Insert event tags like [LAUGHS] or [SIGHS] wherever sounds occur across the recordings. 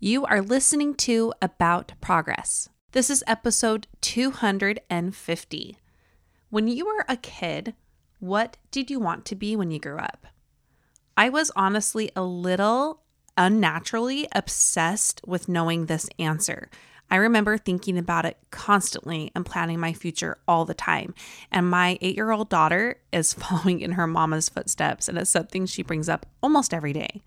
You are listening to About Progress. This is episode 250. When you were a kid, what did you want to be when you grew up? I was honestly a little unnaturally obsessed with knowing this answer. I remember thinking about it constantly and planning my future all the time. And my eight year old daughter is [LAUGHS] following in her mama's footsteps, and it's something she brings up almost every day.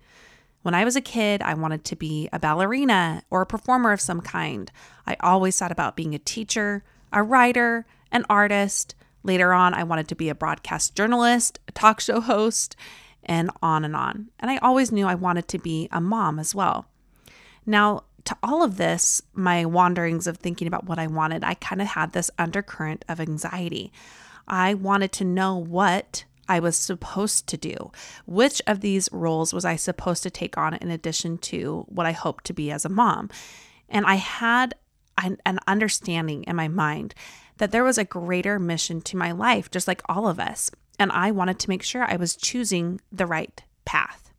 When I was a kid, I wanted to be a ballerina or a performer of some kind. I always thought about being a teacher, a writer, an artist. Later on, I wanted to be a broadcast journalist, a talk show host, and on and on. And I always knew I wanted to be a mom as well. Now, to all of this, my wanderings of thinking about what I wanted, I kind of had this undercurrent of anxiety. I wanted to know what I was supposed to do. Which of these roles was I supposed to take on in addition to what I hoped to be as a mom? And I had an, an understanding in my mind that there was a greater mission to my life, just like all of us. And I wanted to make sure I was choosing the right path.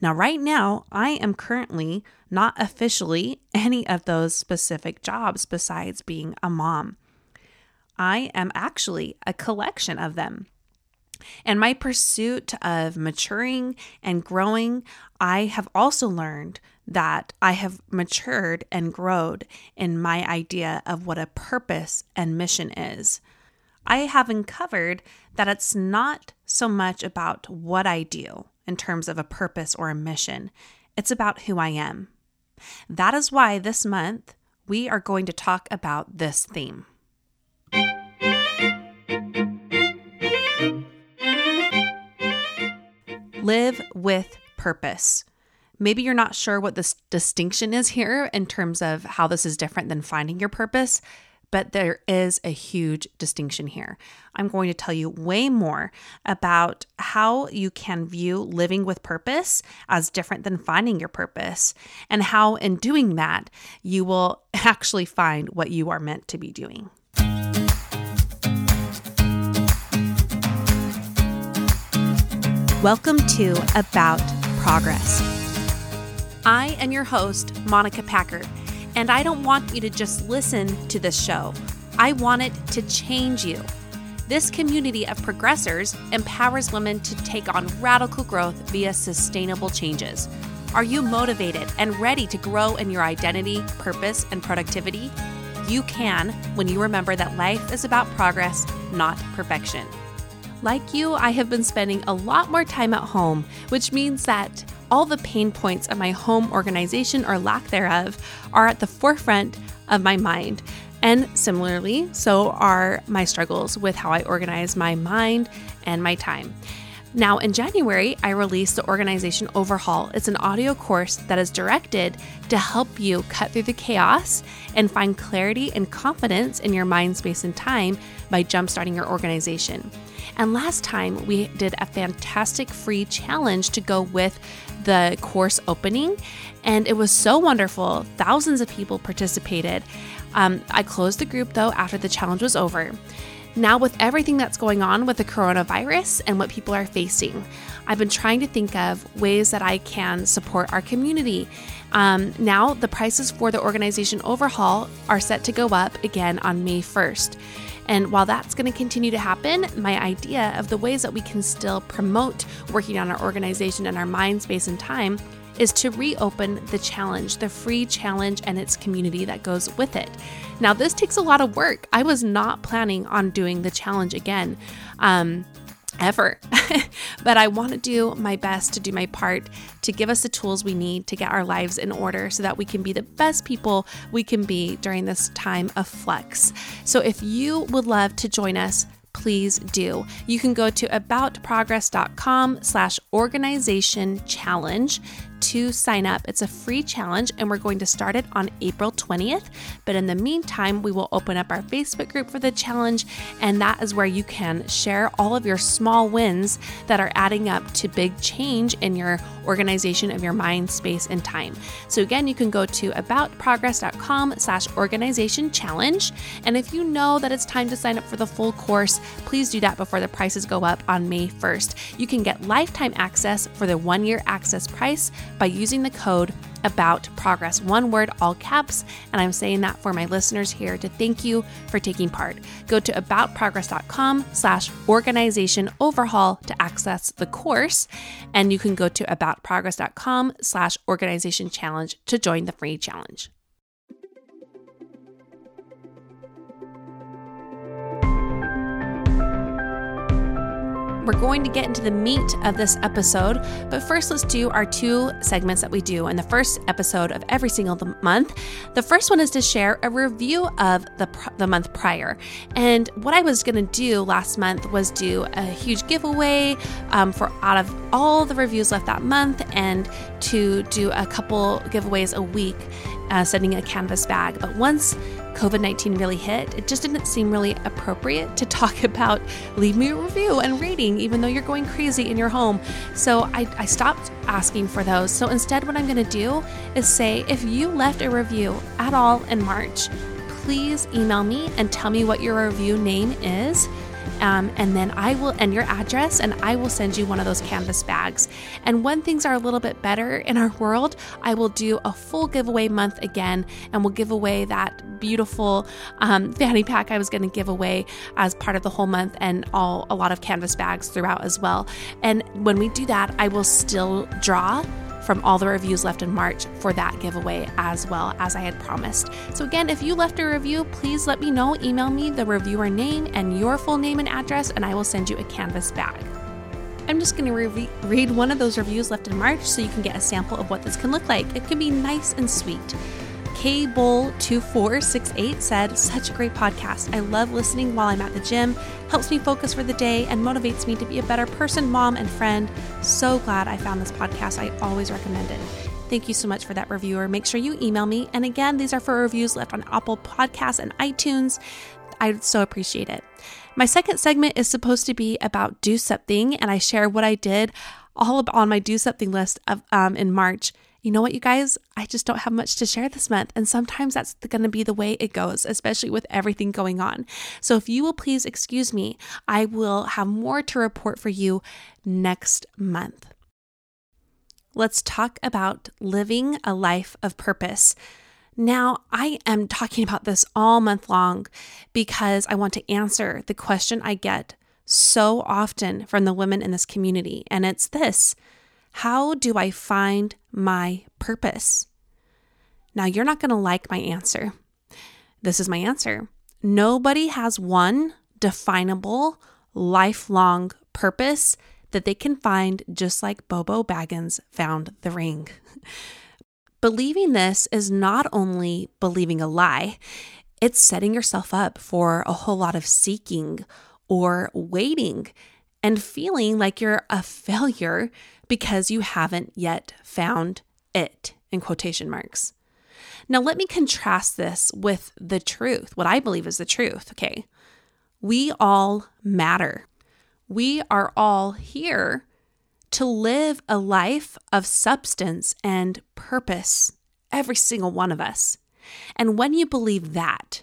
Now, right now, I am currently not officially [LAUGHS] any of those specific jobs besides being a mom. I am actually a collection of them. And my pursuit of maturing and growing, I have also learned that I have matured and grown in my idea of what a purpose and mission is. I have uncovered that it's not so much about what I do in terms of a purpose or a mission, it's about who I am. That is why this month we are going to talk about this theme. Live with purpose. Maybe you're not sure what this distinction is here in terms of how this is different than finding your purpose, but there is a huge distinction here. I'm going to tell you way more about how you can view living with purpose as different than finding your purpose, and how in doing that, you will [LAUGHS] actually find what you are meant to be doing. Welcome to About Progress. I am your host, Monica Packard, and I don't want you to just listen to this show. I want it to change you. This community of progressors empowers women to take on radical growth via sustainable changes. Are you motivated and ready to grow in your identity, purpose, and productivity? You can when you remember that life is about progress, not perfection. Like you, I have been spending a lot more time at home, which means that all the pain points of my home organization or lack thereof are at the forefront of my mind. And similarly, so are my struggles with how I organize my mind and my time. Now, in January, I released the Organization Overhaul. It's an audio course that is directed to help you cut through the chaos and find clarity and confidence in your mind, space, and time by jumpstarting your organization. And last time we did a fantastic free challenge to go with the course opening, and it was so wonderful. Thousands of people participated. Um, I closed the group though after the challenge was over. Now, with everything that's going on with the coronavirus and what people are facing, I've been trying to think of ways that I can support our community. Um, now, the prices for the organization overhaul are set to go up again on May 1st. And while that's going to continue to happen, my idea of the ways that we can still promote working on our organization and our mind, space, and time is to reopen the challenge, the free challenge, and its community that goes with it. Now, this takes a lot of work. I was not planning on doing the challenge again. Um, ever. [LAUGHS] but I want to do my best to do my part to give us the tools we need to get our lives in order so that we can be the best people we can be during this time of flux. So if you would love to join us, please do. You can go to aboutprogress.com slash organization challenge to sign up. It's a free challenge and we're going to start it on April 20th. But in the meantime, we will open up our Facebook group for the challenge, and that is where you can share all of your small wins that are adding up to big change in your organization of your mind, space, and time. So again, you can go to aboutprogress.com slash organization challenge. And if you know that it's time to sign up for the full course, please do that before the prices go up on May 1st. You can get lifetime access for the one year access price by using the code about progress, one word, all caps. And I'm saying that for my listeners here to thank you for taking part. Go to aboutprogress.com slash organization overhaul to access the course. And you can go to aboutprogress.com slash organization challenge to join the free challenge. We're going to get into the meat of this episode, but first let's do our two segments that we do in the first episode of every single month. The first one is to share a review of the, the month prior. And what I was going to do last month was do a huge giveaway um, for out of all the reviews left that month and to do a couple giveaways a week, uh, sending a canvas bag. But once COVID 19 really hit, it just didn't seem really appropriate to [LAUGHS] talk about leave me a review and rating, even though you're going crazy in your home. So I, I stopped asking for those. So instead, what I'm going to do is say if you left a review at all in March, please email me and tell me what your review name is um, and then I will, and your address, and I will send you one of those canvas bags. And when things are a little bit better in our world, I will do a full giveaway month again, and we'll give away that beautiful um, fanny pack I was going to give away as part of the whole month, and all a lot of canvas bags throughout as well. And when we do that, I will still draw from all the reviews left in March for that giveaway as well as I had promised. So, again, if you left a review, please let me know. Email me the reviewer name and your full name and address, and I will send you a canvas bag. I'm just going to re- read one of those reviews left in March so you can get a sample of what this can look like. It can be nice and sweet. KBull2468 said, Such a great podcast. I love listening while I'm at the gym, helps me focus for the day, and motivates me to be a better person, mom, and friend. So glad I found this podcast. I always recommend it. Thank you so much for that reviewer. Make sure you email me. And again, these are for reviews left on Apple Podcasts and iTunes. I so appreciate it. My second segment is supposed to be about do something, and I share what I did all on my do something list of um, in March you know what, you guys? I just don't have much to share this month. And sometimes that's going to be the way it goes, especially with everything going on. So if you will please excuse me, I will have more to report for you next month. Let's talk about living a life of purpose. Now, I am talking about this all month long because I want to answer the question I get so often from the women in this community. And it's this how do I find my purpose? Now, you're not going to like my answer. This is my answer. Nobody has one definable, lifelong purpose that they can find just like Bilbo Baggins found the ring. Believing this is not only believing a lie, it's setting yourself up for a whole lot of seeking or waiting and feeling like you're a failure because you haven't yet found it, in quotation marks. Now, let me contrast this with the truth, what I believe is the truth, okay? We all matter. We are all here to live a life of substance and purpose, every single one of us. And when you believe that,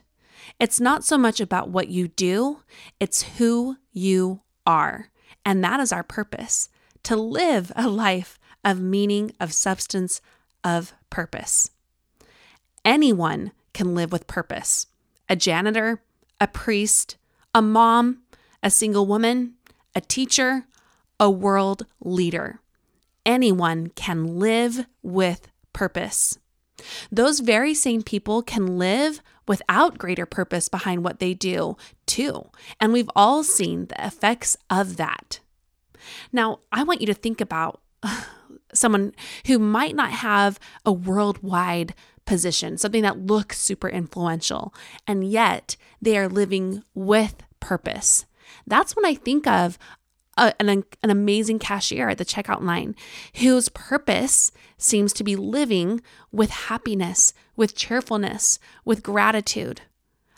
it's not so much about what you do, it's who you are. And that is our purpose to live a life of meaning, of substance, of purpose. Anyone can live with purpose a janitor, a priest, a mom, a single woman, a teacher, a world leader. Anyone can live with purpose. Those very same people can live without greater purpose behind what they do, too. And we've all seen the effects of that. Now, I want you to think about [SIGHS] someone who might not have a worldwide position, something that looks super influential, and yet they are living with purpose. That's when I think of a, an, an amazing cashier at the checkout line whose purpose seems to be living with happiness, with cheerfulness, with gratitude.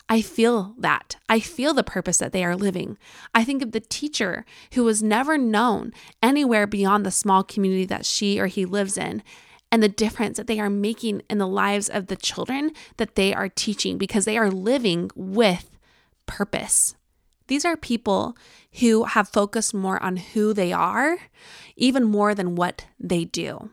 I feel that. I feel the purpose that they are living. I think of the teacher who was never known anywhere beyond the small community that she or he lives in and the difference that they are making in the lives of the children that they are teaching because they are living with purpose. These are people who have focused more on who they are, even more than what they do.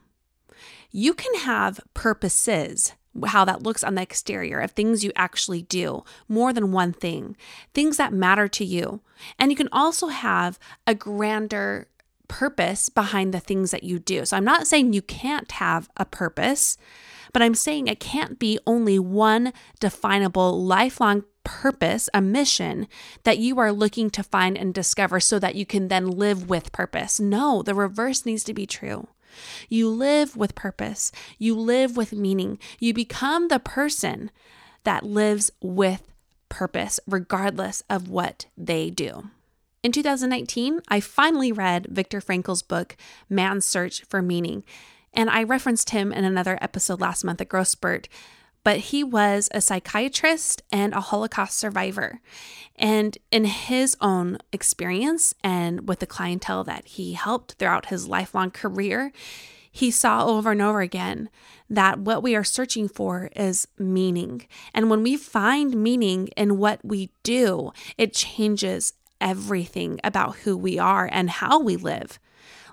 You can have purposes how that looks on the exterior of things you actually do, more than one thing, things that matter to you. And you can also have a grander purpose behind the things that you do. So I'm not saying you can't have a purpose, but I'm saying it can't be only one definable lifelong purpose, a mission that you are looking to find and discover so that you can then live with purpose. No, the reverse needs to be true. You live with purpose, you live with meaning, you become the person that lives with purpose, regardless of what they do. In 2019, I finally read Viktor Frankl's book, Man's Search for Meaning, and I referenced him in another episode last month at Growth Spurt. But he was a psychiatrist and a Holocaust survivor. And in his own experience and with the clientele that he helped throughout his lifelong career, he saw over and over again that what we are searching for is meaning. And when we find meaning in what we do, it changes everything about who we are and how we live.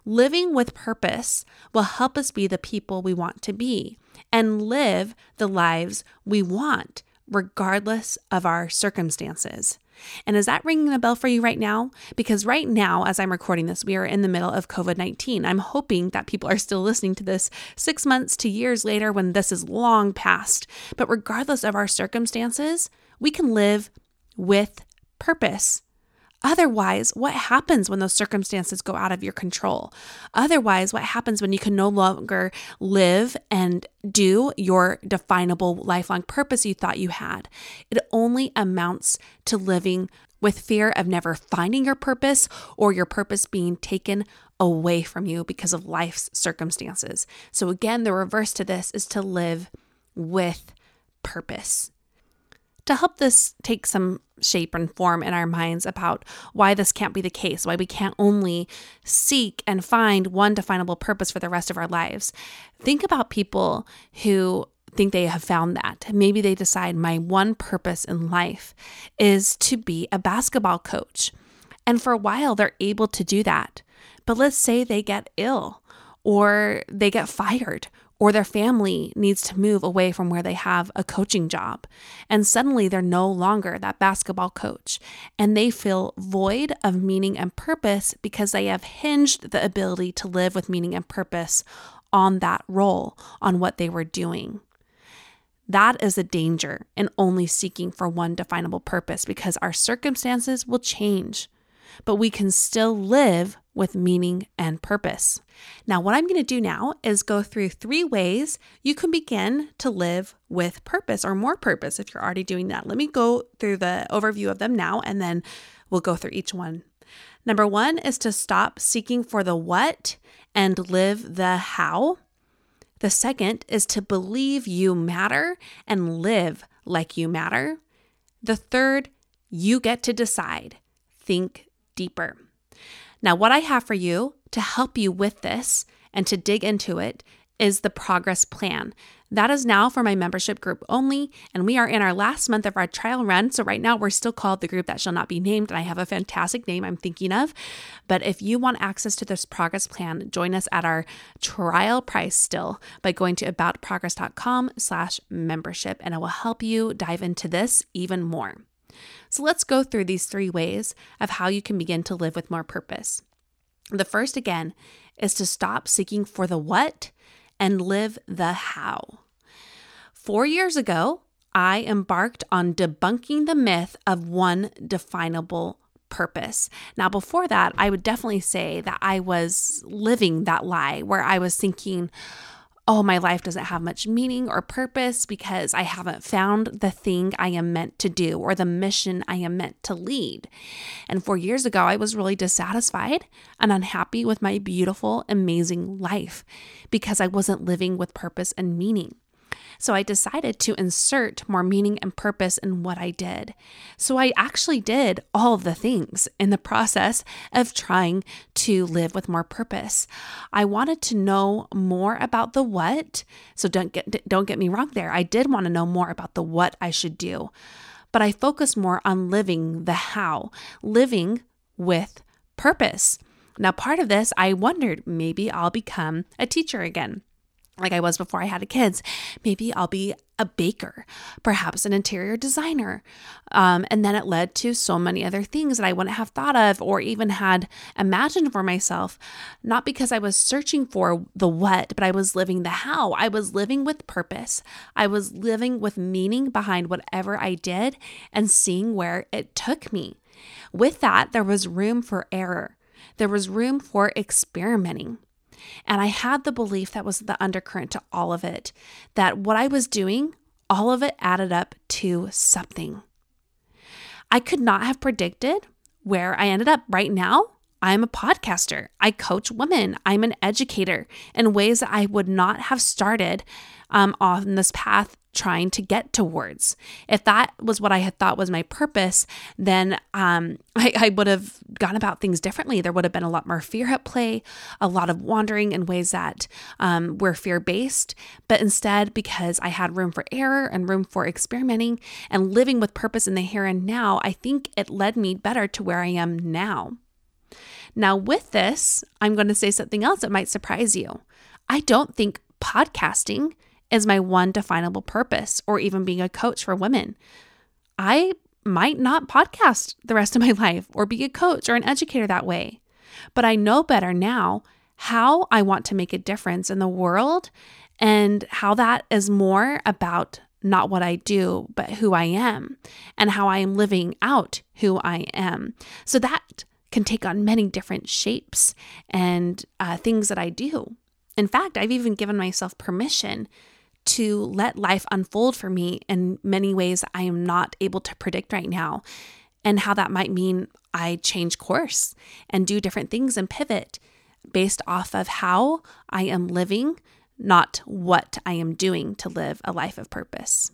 Living with purpose will help us be the people we want to be and live the lives we want, regardless of our circumstances. And is that ringing a bell for you right now? Because right now, as I'm recording this, we are in the middle of COVID 19. I'm hoping that people are still listening to this six months to years later when this is long past. But regardless of our circumstances, we can live with purpose. Otherwise, what happens when those circumstances go out of your control? Otherwise, what happens when you can no longer live and do your definable lifelong purpose you thought you had? It only amounts to living with fear of never finding your purpose or your purpose being taken away from you because of life's circumstances. So, again, the reverse to this is to live with purpose to help this take some shape and form in our minds about why this can't be the case, why we can't only seek and find one definable purpose for the rest of our lives. Think about people who think they have found that. Maybe they decide my one purpose in life is to be a basketball coach. And for a while, they're able to do that. But let's say they get ill or they get fired or their family needs to move away from where they have a coaching job. And suddenly they're no longer that basketball coach. And they feel void of meaning and purpose because they have hinged the ability to live with meaning and purpose on that role, on what they were doing. That is a danger in only seeking for one definable purpose because our circumstances will change but we can still live with meaning and purpose. Now, what I'm going to do now is go through three ways you can begin to live with purpose or more purpose if you're already doing that. Let me go through the overview of them now and then we'll go through each one. Number one is to stop seeking for the what and live the how. The second is to believe you matter and live like you matter. The third, you get to decide. Think deeper. Now, what I have for you to help you with this and to dig into it is the progress plan. That is now for my membership group only, and we are in our last month of our trial run. So, right now, we're still called the group that shall not be named, and I have a fantastic name I'm thinking of. But if you want access to this progress plan, join us at our trial price still by going to aboutprogress.com slash membership, and it will help you dive into this even more. So let's go through these three ways of how you can begin to live with more purpose. The first, again, is to stop seeking for the what and live the how. Four years ago, I embarked on debunking the myth of one definable purpose. Now, before that, I would definitely say that I was living that lie where I was thinking, oh, my life doesn't have much meaning or purpose because I haven't found the thing I am meant to do or the mission I am meant to lead. And four years ago, I was really dissatisfied and unhappy with my beautiful, amazing life because I wasn't living with purpose and meaning. So I decided to insert more meaning and purpose in what I did. So I actually did all the things in the process of trying to live with more purpose. I wanted to know more about the what. So don't get don't get me wrong there. I did want to know more about the what I should do. But I focused more on living the how, living with purpose. Now, part of this, I wondered maybe I'll become a teacher again. Like I was before I had kids. Maybe I'll be a baker, perhaps an interior designer. Um, and then it led to so many other things that I wouldn't have thought of or even had imagined for myself, not because I was searching for the what, but I was living the how. I was living with purpose. I was living with meaning behind whatever I did and seeing where it took me. With that, there was room for error. There was room for experimenting. And I had the belief that was the undercurrent to all of it that what I was doing, all of it added up to something. I could not have predicted where I ended up right now. I'm a podcaster. I coach women. I'm an educator in ways that I would not have started um, on this path trying to get towards. If that was what I had thought was my purpose, then um, [LAUGHS] I, I, would have gone about things differently. There would have been a lot more fear at play, a lot of wandering in ways that um, were fear based. But instead, because I had room for error and room for experimenting and living with purpose in the here and now, I think it led me better to where I am now. Now, with this, I'm going to say something else that might surprise you. I don't think podcasting is my one definable purpose or even being a coach for women. I might not podcast the rest of my [LAUGHS] life or be a coach or an educator that way, but I know better now how I want to make a difference in the world and how that is more about not what I do, but who I am and how I am living out who I am. So that can take on many different shapes and uh, things that I do. In fact, I've even given myself permission to let life unfold for me in many ways I am not able to predict right now, and how that might mean I change course and do different things and pivot based off of how I am living, not what I am doing to live a life of purpose.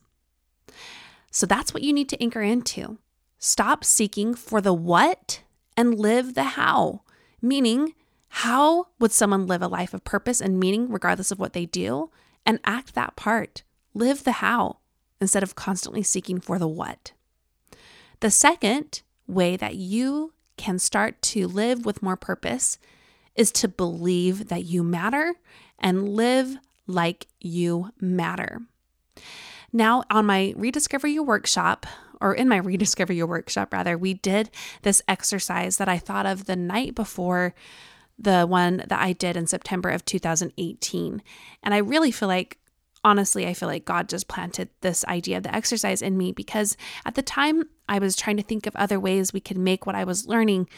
So that's what you need to anchor into. Stop seeking for the what and live the how, meaning, how would someone live a life of purpose and meaning regardless of what they do? And act that part. Live the how instead of constantly seeking for the what. The second way that you can start to live with more purpose is to believe that you matter and live like you matter. Now, on my Rediscover Your workshop, or in my Rediscover Your workshop, rather, we did this exercise that I thought of the night before the one that I did in September of 2018. And I really feel like, honestly, I feel like God just planted this idea of the exercise in me because at the time I was trying to think of other ways we could make what I was learning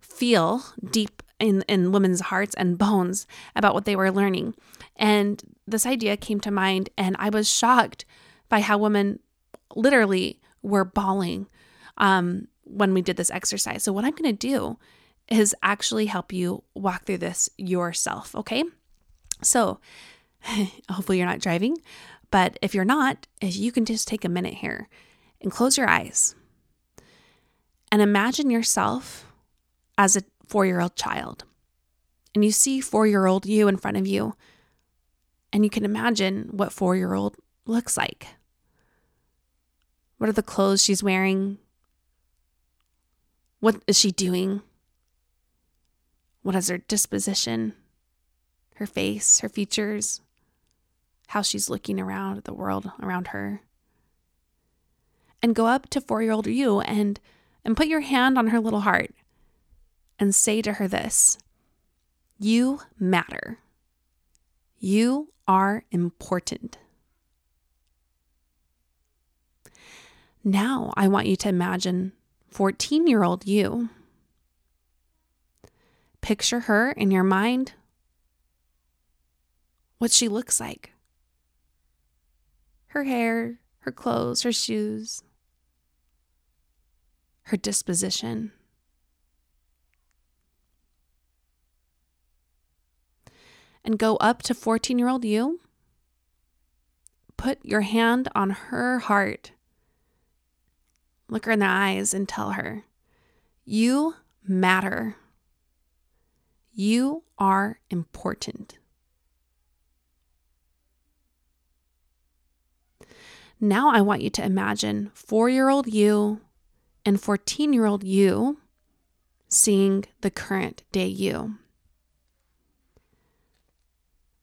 feel deep in, in women's hearts and bones about what they were learning. And this idea came to mind, and I was shocked by how women literally were bawling um, when we did this exercise. So, what I'm going to do is actually help you walk through this yourself, okay? So, [LAUGHS] hopefully you're not driving, but if you're not, you can just take a minute here and close your eyes and imagine yourself as a four year old child. And you see four year old you in front of you, and you can imagine what four year old looks like. What are the clothes she's wearing? What is she doing? What is her disposition, her face, her features, how she's looking around at the world around her? And go up to four year old you and, and put your hand on her little heart and say to her this You matter. You are important. Now I want you to imagine 14 year old you Picture her in your mind, what she looks like her hair, her clothes, her shoes, her disposition. And go up to 14 year old you. Put your hand on her heart. Look her in the eyes and tell her, You matter. You are important. Now I want you to imagine four year old you and 14 year old you seeing the current day you.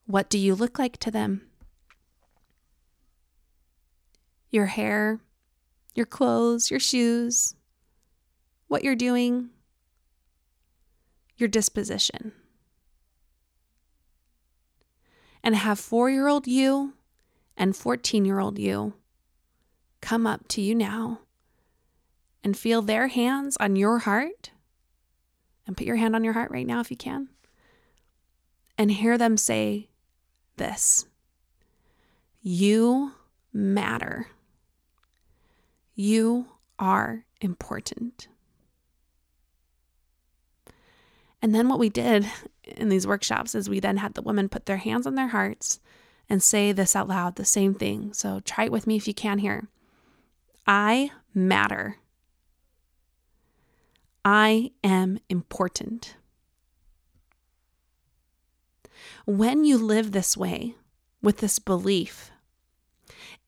What do you look like to them? Your hair, your clothes, your shoes, what you're doing, your disposition. And have four year old you and 14 year old you come up to you now and feel their hands on your heart. And put your hand on your heart right now if you can. And hear them say this You matter. You are important. And then what we did in these workshops is we then had the women put their hands on their hearts and say this out loud, the same thing. So try it with me if you can here. I matter. I am important. When you live this way, with this belief,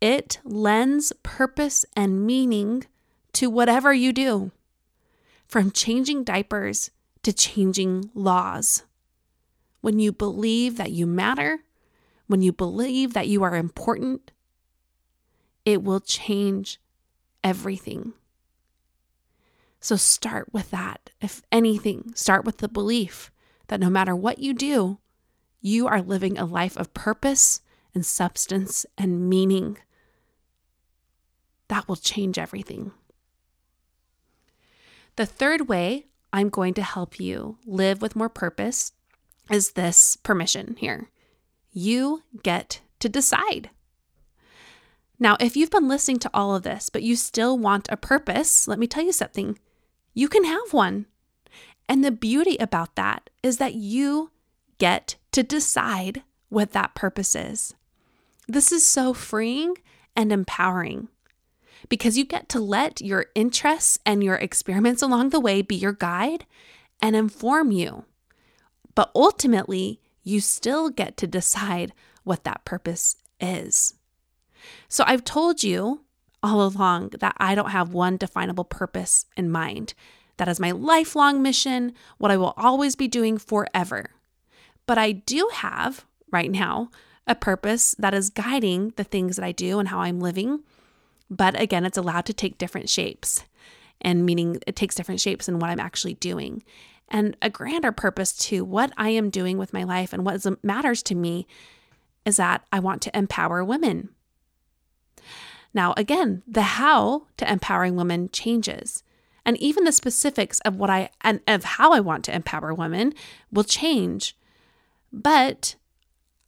it lends purpose and meaning to whatever you do, from changing diapers to changing laws. When you believe that you matter, when you believe that you are important, it will change everything. So start with that. If anything, start with the belief that no matter what you do, you are living a life of purpose and substance and meaning. That will change everything. The third way I'm going to help you live with more purpose is this permission here. You get to decide. Now, if you've been listening to all of this, but you still want a purpose, let me tell you something. You can have one. And the beauty about that is that you get to decide what that purpose is. This is so freeing and empowering because you get to let your interests and your experiments along the way be your guide and inform you. But ultimately, you still get to decide what that purpose is. So I've told you all along that I don't have one definable purpose in mind. That is my lifelong mission, what I will always be doing forever. But I do have, right now, a purpose that is guiding the things that I do and how I'm living but again, it's allowed to take different shapes, and meaning it takes different shapes in what I'm actually doing. And a grander purpose to what I am doing with my life and what matters to me is that I want to empower women. Now, again, the how to empowering women changes. And even the specifics of what I and of how I want to empower women will change. But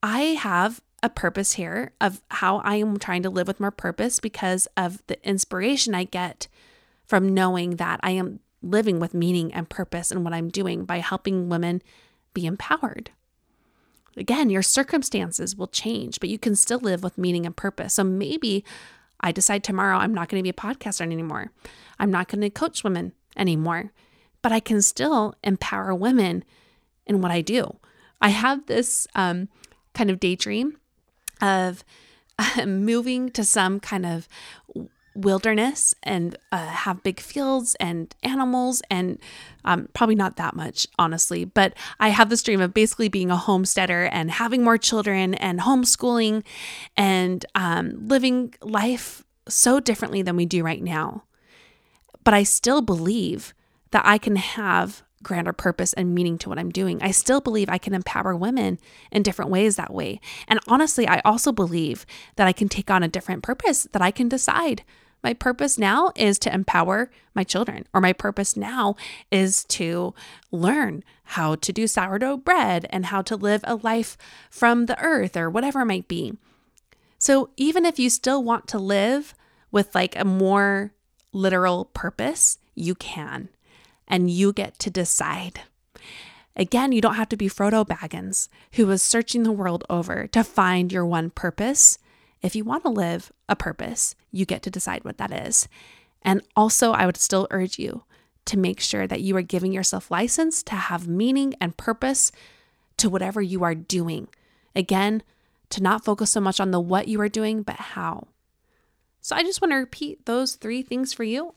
I have a purpose here of how I am trying to live with more purpose because of the inspiration I get from knowing that I am living with meaning and purpose in what I'm doing by helping women be empowered. Again, your circumstances will change, but you can still live with meaning and purpose. So maybe I decide tomorrow I'm not going to be a podcaster anymore. I'm not going to coach women anymore, but I can still empower women in what I do. I have this um, kind of daydream of [LAUGHS] moving to some kind of wilderness and uh, have big fields and animals and um, probably not that much honestly but i have this dream of basically being a homesteader and having more children and homeschooling and um, living life so differently than we do right now. But i still believe that i can have grander purpose and meaning to what I'm doing. I still believe I can empower women in different ways that way. And honestly, I also believe that I can take on a different purpose that I can decide. My purpose now is to empower my children, or my purpose now is to learn how to do sourdough bread and how to live a life from the earth, or whatever it might be. So, even if you still want to live with like a more literal purpose, you can and you get to decide. Again, you don't have to be Frodo Baggins, who was searching the world over to find your one purpose. If you want to live a purpose, you get to decide what that is. And also, I would still urge you to make sure that you are giving yourself license to have meaning and purpose to whatever you are doing. Again, to not focus so much on the what you are doing, but how. So I just want to repeat those three things for you.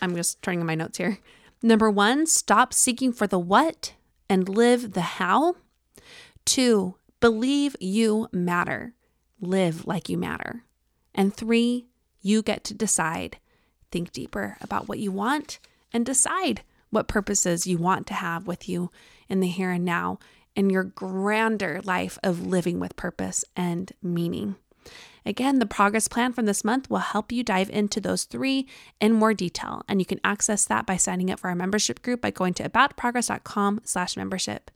I'm just turning in my notes here. Number one, stop seeking for the what and live the how. Two, believe you matter, live like you matter. And three, you get to decide. Think deeper about what you want and decide what purposes you want to have with you in the here and now in your grander life of living with purpose and meaning. Again, the progress plan from this month will help you dive into those three in more detail, and you can access that by signing up for our membership group by going to aboutprogress.com/membership.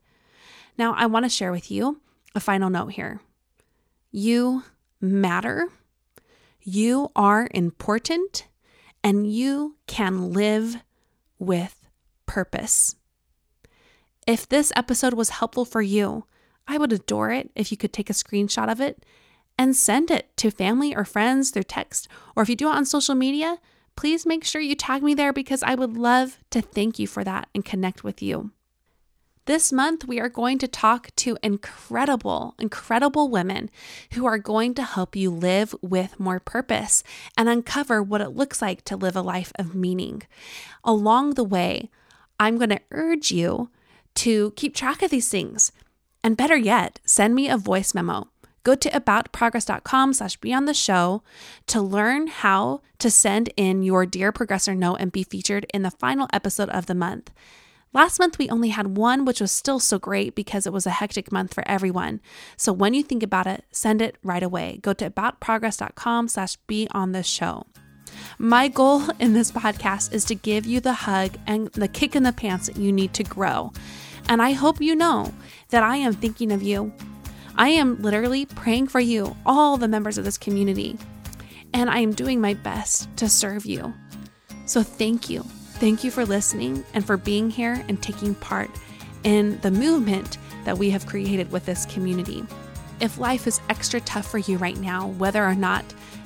Now, I want to share with you a final note here. You matter. You are important and you can live with purpose. If this episode was helpful for you, I would adore it if you could take a screenshot of it and send it to family or friends through text. Or if you do it on social media, please make sure you tag me there because I would love to thank you for that and connect with you. This month, we are going to talk to incredible, incredible women who are going to help you live with more purpose and uncover what it looks like to live a life of meaning. Along the way, I'm going to urge you to keep track of these things. And better yet, send me a voice memo. Go to aboutprogress.com slash be on the show to learn how to send in your Dear Progressor note and be featured in the final episode of the month. Last month, we only had one, which was still so great because it was a hectic month for everyone. So when you think about it, send it right away. Go to aboutprogress.com slash be on the show. My goal [LAUGHS] in this podcast is to give you the hug and the kick in the pants that you need to grow. And I hope you know that I am thinking of you I am literally praying for you, all the members of this community, and I am doing my best to serve you. So thank you. Thank you for listening and for being here and taking part in the movement that we have created with this community. If life is extra tough for you right now, whether or not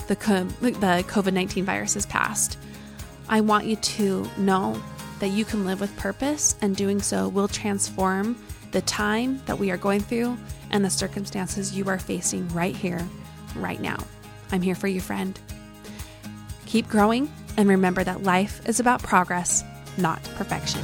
the, COVID 19 virus has passed, I want you to know that you can live with purpose, and doing so will transform the time that we are going through and the circumstances you are facing right here, right now. I'm here for you, friend. Keep growing and remember that life is about progress, not perfection.